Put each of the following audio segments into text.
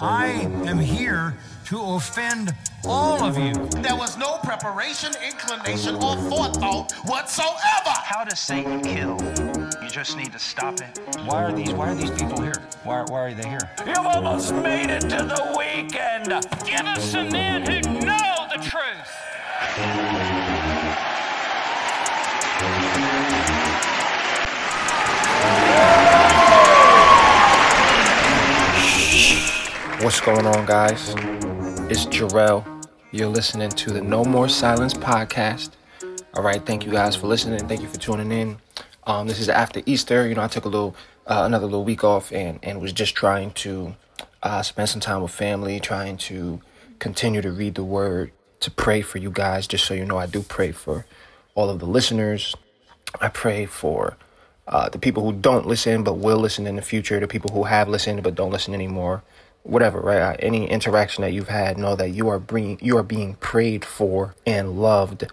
I am here to offend all of you. There was no preparation, inclination, or forethought whatsoever. How does Satan kill? You just need to stop it. Why are these Why are these people here? Why, why are they here? You've almost made it to the weekend. Give us some men who know the truth. What's going on, guys? It's Jarrell. You're listening to the No More Silence podcast. All right, thank you guys for listening. Thank you for tuning in. Um, this is after Easter. You know, I took a little, uh, another little week off, and and was just trying to uh, spend some time with family, trying to continue to read the Word, to pray for you guys. Just so you know, I do pray for all of the listeners. I pray for uh, the people who don't listen but will listen in the future, the people who have listened but don't listen anymore, whatever, right? Uh, any interaction that you've had, know that you are being you are being prayed for and loved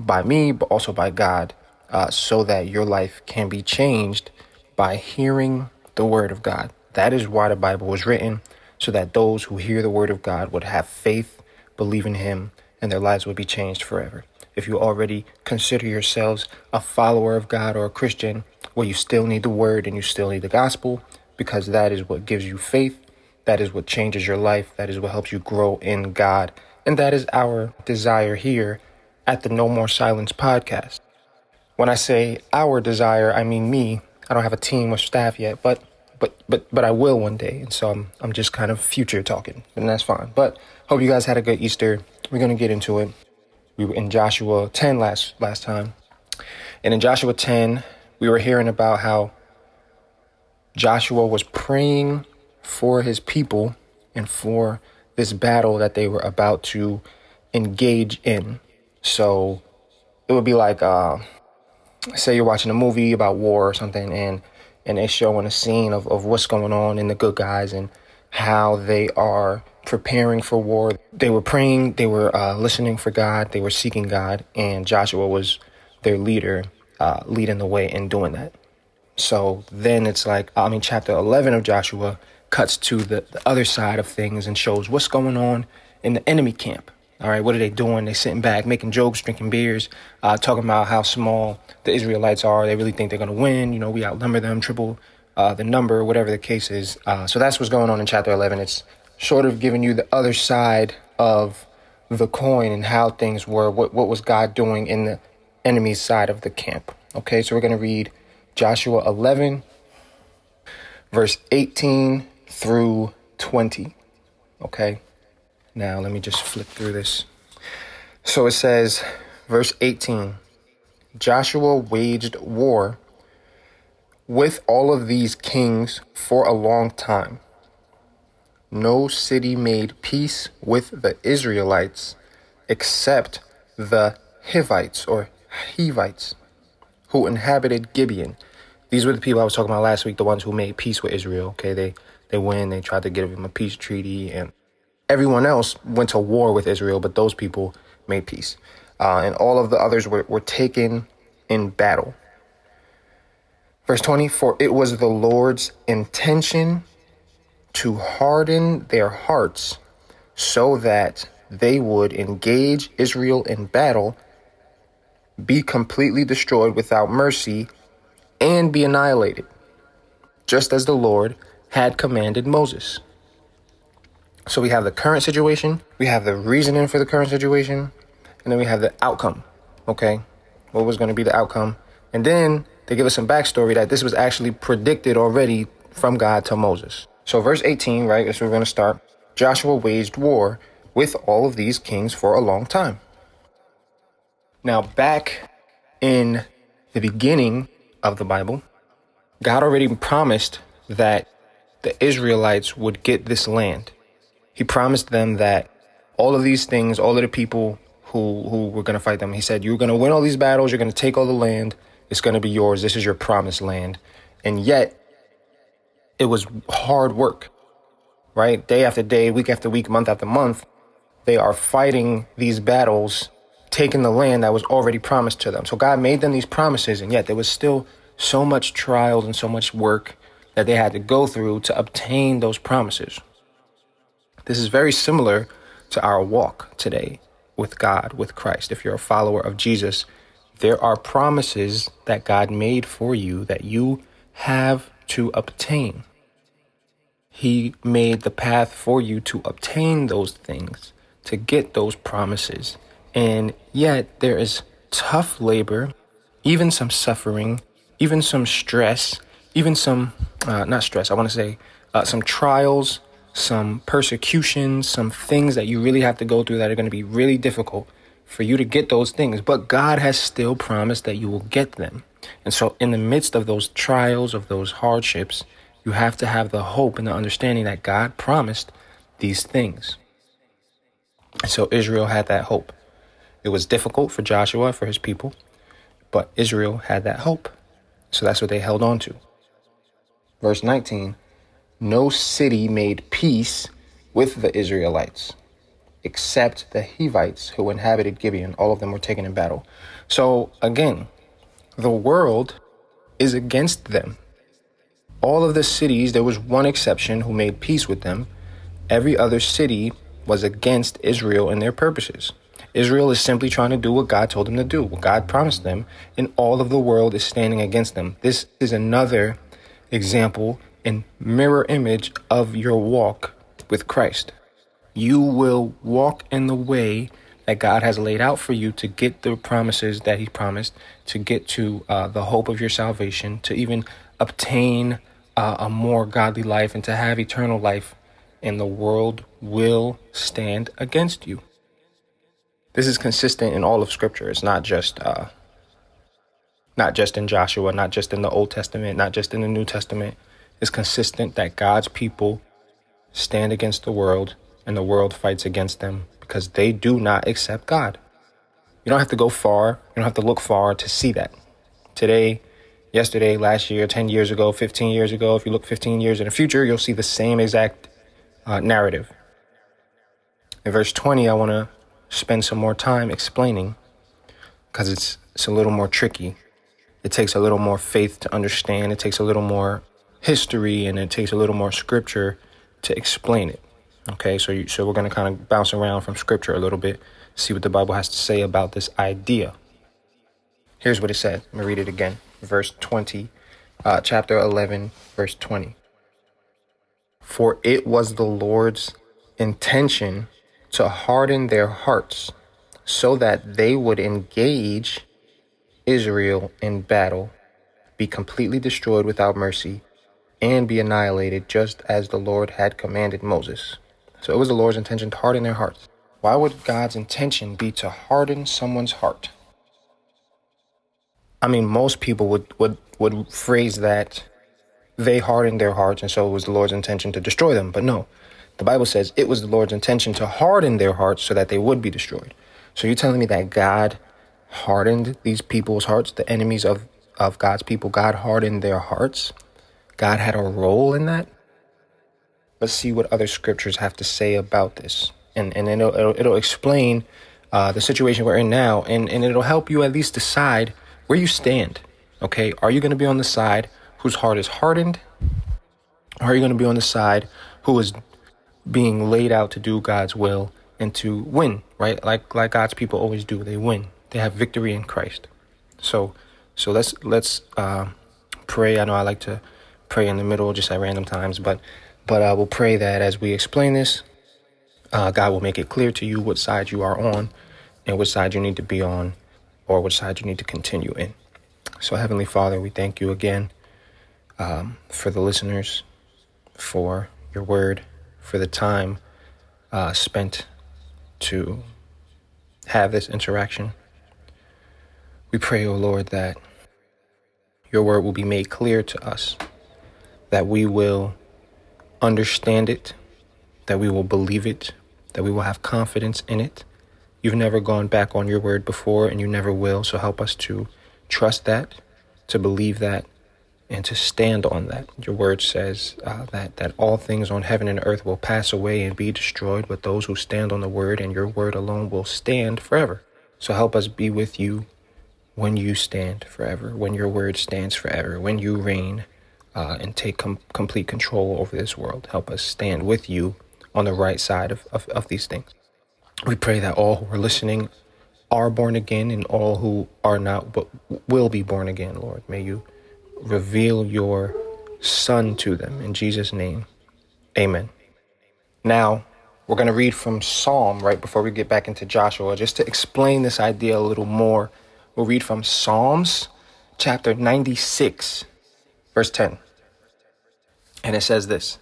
by me, but also by God, uh, so that your life can be changed by hearing the word of God. That is why the Bible was written, so that those who hear the word of God would have faith, believe in Him, and their lives would be changed forever. If you already consider yourselves a follower of God or a Christian, well, you still need the word and you still need the gospel because that is what gives you faith. That is what changes your life. That is what helps you grow in God. And that is our desire here at the No More Silence podcast. When I say our desire, I mean me. I don't have a team or staff yet, but but but but I will one day. And so I'm I'm just kind of future talking, and that's fine. But hope you guys had a good Easter. We're gonna get into it. We were in Joshua 10 last last time. And in Joshua 10, we were hearing about how Joshua was praying for his people and for this battle that they were about to engage in. So it would be like, uh, say you're watching a movie about war or something, and and they're showing a scene of, of what's going on in the good guys and how they are preparing for war. They were praying, they were uh, listening for God, they were seeking God, and Joshua was their leader, uh, leading the way in doing that. So then it's like, I mean, chapter 11 of Joshua cuts to the, the other side of things and shows what's going on in the enemy camp. All right, what are they doing? They're sitting back, making jokes, drinking beers, uh, talking about how small the Israelites are. They really think they're going to win. You know, we outnumber them, triple uh, the number, whatever the case is. Uh, so that's what's going on in chapter 11. It's sort of giving you the other side of the coin and how things were, what, what was God doing in the enemy's side of the camp. Okay, so we're going to read Joshua 11, verse 18 through 20. Okay, now let me just flip through this. So it says, verse 18 Joshua waged war with all of these kings for a long time. No city made peace with the Israelites except the Hivites or Hivites who inhabited Gibeon. These were the people I was talking about last week, the ones who made peace with Israel. Okay, they they win, they tried to give them a peace treaty, and everyone else went to war with Israel, but those people made peace. Uh, and all of the others were, were taken in battle. Verse 20 For it was the Lord's intention to harden their hearts so that they would engage Israel in battle, be completely destroyed without mercy, and be annihilated, just as the Lord had commanded Moses. So we have the current situation, we have the reasoning for the current situation, and then we have the outcome. Okay, what was going to be the outcome? And then they give us some backstory that this was actually predicted already from God to Moses. So, verse 18, right, is where we're going to start. Joshua waged war with all of these kings for a long time. Now, back in the beginning of the Bible, God already promised that the Israelites would get this land. He promised them that all of these things, all of the people who, who were going to fight them, he said, You're going to win all these battles, you're going to take all the land, it's going to be yours, this is your promised land. And yet, it was hard work, right? Day after day, week after week, month after month, they are fighting these battles, taking the land that was already promised to them. So God made them these promises, and yet there was still so much trials and so much work that they had to go through to obtain those promises. This is very similar to our walk today with God, with Christ. If you're a follower of Jesus, there are promises that God made for you that you have to obtain. He made the path for you to obtain those things, to get those promises. And yet, there is tough labor, even some suffering, even some stress, even some, uh, not stress, I want to say uh, some trials, some persecutions, some things that you really have to go through that are going to be really difficult for you to get those things. But God has still promised that you will get them. And so, in the midst of those trials, of those hardships, you have to have the hope and the understanding that God promised these things. And so Israel had that hope. It was difficult for Joshua, for his people, but Israel had that hope. So that's what they held on to. Verse 19 No city made peace with the Israelites except the Hivites who inhabited Gibeon. All of them were taken in battle. So again, the world is against them all of the cities, there was one exception who made peace with them. Every other city was against Israel and their purposes. Israel is simply trying to do what God told them to do, what God promised them, and all of the world is standing against them. This is another example and mirror image of your walk with Christ. You will walk in the way that God has laid out for you to get the promises that He promised, to get to uh, the hope of your salvation, to even obtain uh, a more godly life and to have eternal life, and the world will stand against you. This is consistent in all of Scripture. It's not just uh, not just in Joshua, not just in the Old Testament, not just in the New Testament. It's consistent that God's people stand against the world and the world fights against them because they do not accept God. You don't have to go far, you don't have to look far to see that. Today, yesterday, last year, 10 years ago, 15 years ago. If you look 15 years in the future, you'll see the same exact uh, narrative. In verse 20, I want to spend some more time explaining because it's, it's a little more tricky. It takes a little more faith to understand, it takes a little more history, and it takes a little more scripture to explain it. Okay, so you, so we're going to kind of bounce around from scripture a little bit, see what the Bible has to say about this idea. Here's what it said. Let me read it again verse 20, uh, chapter 11, verse 20. For it was the Lord's intention to harden their hearts so that they would engage Israel in battle, be completely destroyed without mercy, and be annihilated just as the Lord had commanded Moses. So it was the Lord's intention to harden their hearts. Why would God's intention be to harden someone's heart? I mean, most people would, would, would phrase that they hardened their hearts, and so it was the Lord's intention to destroy them. But no, the Bible says it was the Lord's intention to harden their hearts so that they would be destroyed. So you're telling me that God hardened these people's hearts, the enemies of, of God's people, God hardened their hearts? God had a role in that? Let's see what other scriptures have to say about this. And, and it'll, it'll, it'll explain uh, the situation we're in now, and, and it'll help you at least decide where you stand. Okay, are you going to be on the side whose heart is hardened? Or are you going to be on the side who is being laid out to do God's will and to win, right? Like like God's people always do. They win. They have victory in Christ. So so let's let's uh, pray. I know I like to pray in the middle just at random times, but but I will pray that as we explain this, uh, God will make it clear to you what side you are on and what side you need to be on or which side you need to continue in. So, Heavenly Father, we thank you again um, for the listeners, for your word, for the time uh, spent to have this interaction. We pray, O oh Lord, that your word will be made clear to us, that we will understand it, that we will believe it, that we will have confidence in it You've never gone back on your word before and you never will. So help us to trust that, to believe that, and to stand on that. Your word says uh, that, that all things on heaven and earth will pass away and be destroyed, but those who stand on the word and your word alone will stand forever. So help us be with you when you stand forever, when your word stands forever, when you reign uh, and take com- complete control over this world. Help us stand with you on the right side of, of, of these things. We pray that all who are listening are born again and all who are not but will be born again, Lord. May you reveal your Son to them. In Jesus' name, amen. Now, we're going to read from Psalm right before we get back into Joshua, just to explain this idea a little more. We'll read from Psalms chapter 96, verse 10. And it says this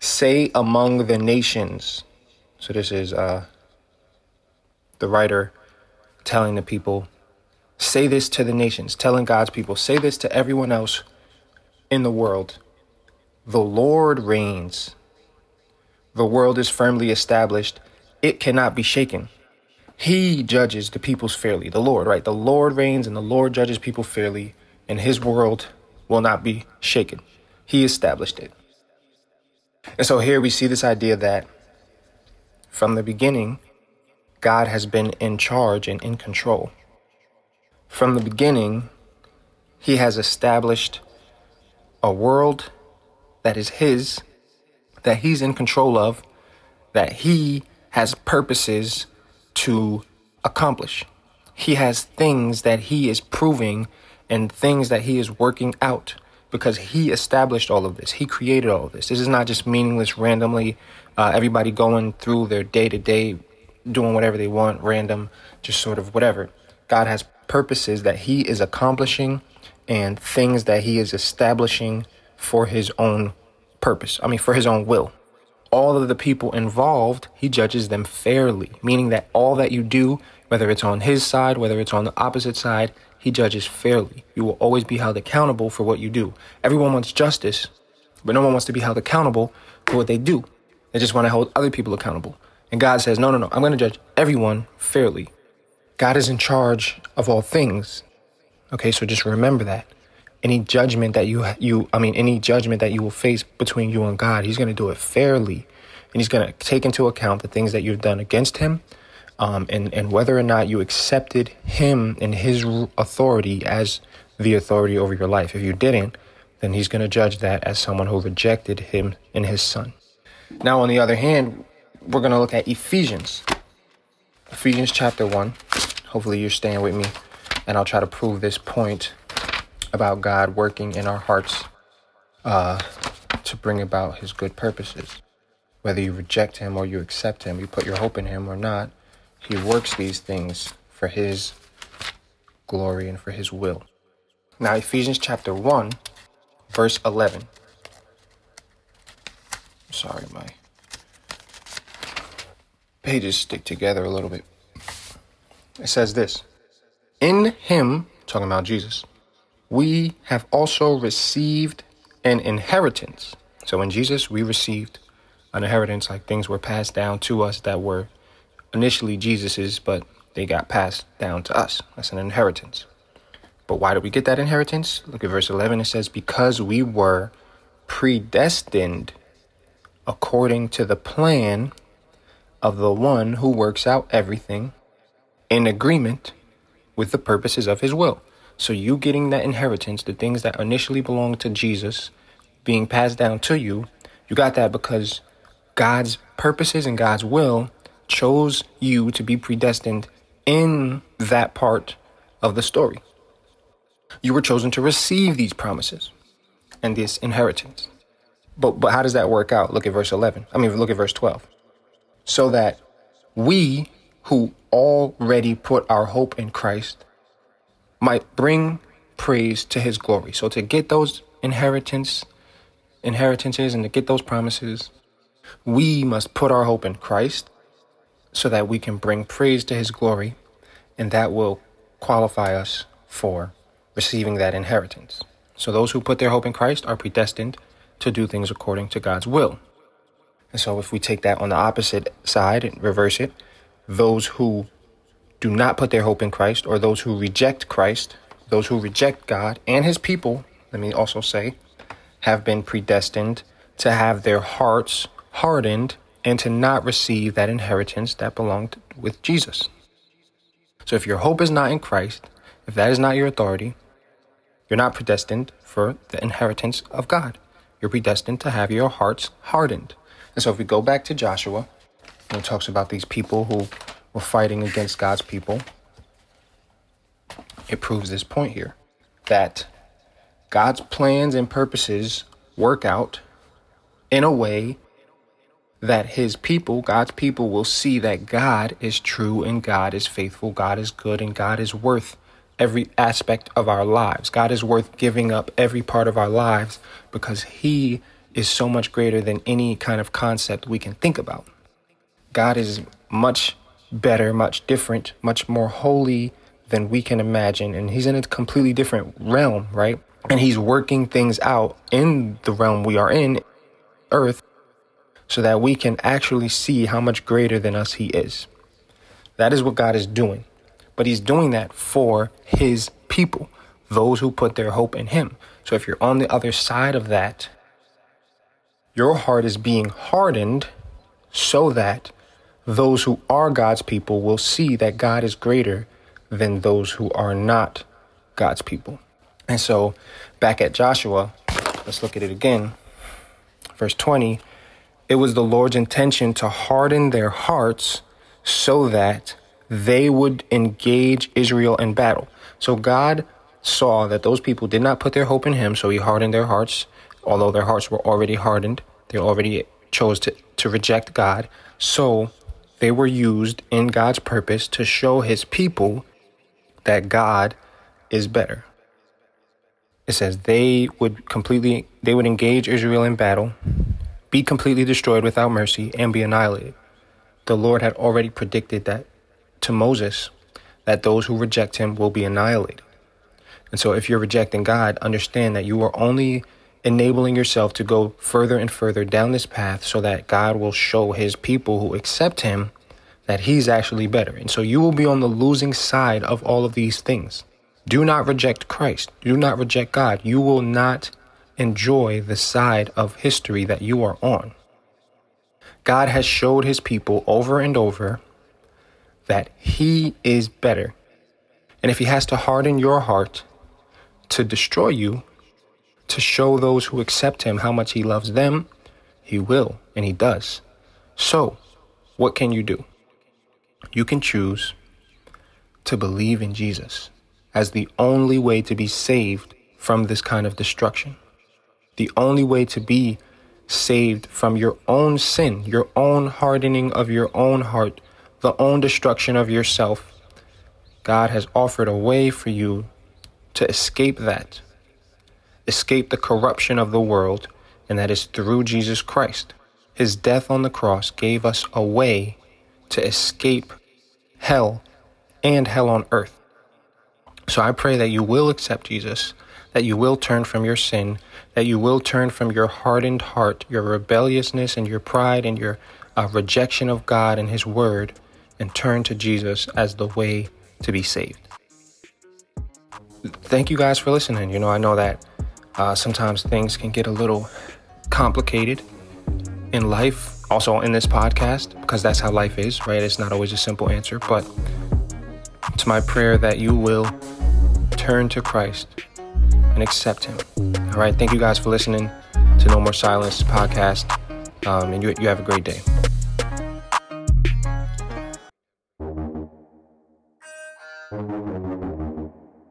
Say among the nations. So this is uh, the writer telling the people, say this to the nations, telling God's people, say this to everyone else in the world. The Lord reigns. The world is firmly established. It cannot be shaken. He judges the peoples fairly. The Lord, right? The Lord reigns and the Lord judges people fairly, and his world will not be shaken. He established it. And so here we see this idea that from the beginning, God has been in charge and in control. From the beginning, He has established a world that is His, that He's in control of, that He has purposes to accomplish. He has things that He is proving and things that He is working out because he established all of this. He created all of this. This is not just meaningless, randomly, uh, everybody going through their day to day, doing whatever they want, random, just sort of whatever. God has purposes that he is accomplishing and things that he is establishing for his own purpose. I mean, for his own will. All of the people involved, he judges them fairly, meaning that all that you do, whether it's on his side, whether it's on the opposite side, he judges fairly. You will always be held accountable for what you do. Everyone wants justice, but no one wants to be held accountable for what they do. They just want to hold other people accountable. And God says, no, no, no, I'm going to judge everyone fairly. God is in charge of all things. Okay, so just remember that. Any judgment that you, you, I mean, any judgment that you will face between you and God, He's going to do it fairly. And He's going to take into account the things that you've done against Him um, and, and whether or not you accepted him and his authority as the authority over your life. If you didn't, then he's going to judge that as someone who rejected him and his son. Now, on the other hand, we're going to look at Ephesians. Ephesians chapter 1. Hopefully, you're staying with me, and I'll try to prove this point about God working in our hearts uh, to bring about his good purposes. Whether you reject him or you accept him, you put your hope in him or not, he works these things for His glory and for His will. Now, Ephesians chapter 1, verse 11. Sorry, my pages stick together a little bit. It says this In Him, talking about Jesus, we have also received an inheritance. So in Jesus, we received an inheritance, like things were passed down to us that were initially Jesus's, but they got passed down to us. That's an inheritance. But why did we get that inheritance? Look at verse 11. It says, Because we were predestined according to the plan of the one who works out everything in agreement with the purposes of his will. So, you getting that inheritance, the things that initially belonged to Jesus being passed down to you, you got that because God's purposes and God's will chose you to be predestined in that part of the story. You were chosen to receive these promises and this inheritance. But but how does that work out? Look at verse 11. I mean look at verse 12. So that we who already put our hope in Christ might bring praise to his glory. So to get those inheritance inheritances and to get those promises, we must put our hope in Christ so that we can bring praise to his glory, and that will qualify us for receiving that inheritance. So those who put their hope in Christ are predestined to do things according to God's will. And so if we take that on the opposite side and reverse it, those who do not put their hope in Christ or those who reject Christ, those who reject God and his people, let me also say, have been predestined to have their hearts hardened and to not receive that inheritance that belonged with Jesus. So if your hope is not in Christ, if that is not your authority, you're not predestined for the inheritance of God. You're predestined to have your hearts hardened. And so if we go back to Joshua, and it talks about these people who were fighting against God's people, it proves this point here that God's plans and purposes work out in a way that his people, God's people, will see that God is true and God is faithful, God is good, and God is worth every aspect of our lives. God is worth giving up every part of our lives because he is so much greater than any kind of concept we can think about. God is much better, much different, much more holy than we can imagine. And he's in a completely different realm, right? And he's working things out in the realm we are in, earth, so that we can actually see how much greater than us he is. That is what God is doing. But he's doing that for his people, those who put their hope in him. So if you're on the other side of that, your heart is being hardened so that those who are God's people will see that God is greater than those who are not God's people. And so, back at Joshua, let's look at it again. Verse 20 It was the Lord's intention to harden their hearts so that they would engage Israel in battle. So, God saw that those people did not put their hope in Him, so He hardened their hearts, although their hearts were already hardened. They already chose to, to reject God. So, they were used in God's purpose to show his people that God is better. It says they would completely they would engage Israel in battle, be completely destroyed without mercy and be annihilated. The Lord had already predicted that to Moses that those who reject him will be annihilated. And so if you're rejecting God, understand that you are only enabling yourself to go further and further down this path so that God will show his people who accept him that he's actually better. And so you will be on the losing side of all of these things. Do not reject Christ. Do not reject God. You will not enjoy the side of history that you are on. God has showed his people over and over that he is better. And if he has to harden your heart to destroy you, to show those who accept him how much he loves them, he will, and he does. So, what can you do? You can choose to believe in Jesus as the only way to be saved from this kind of destruction. The only way to be saved from your own sin, your own hardening of your own heart, the own destruction of yourself. God has offered a way for you to escape that escape the corruption of the world, and that is through Jesus Christ. His death on the cross gave us a way to escape hell and hell on earth. So I pray that you will accept Jesus, that you will turn from your sin, that you will turn from your hardened heart, your rebelliousness and your pride and your uh, rejection of God and His Word, and turn to Jesus as the way to be saved. Thank you guys for listening. You know, I know that uh, sometimes things can get a little complicated in life, also in this podcast, because that's how life is, right? It's not always a simple answer, but it's my prayer that you will turn to Christ and accept Him. All right. Thank you guys for listening to No More Silence podcast, um, and you, you have a great day.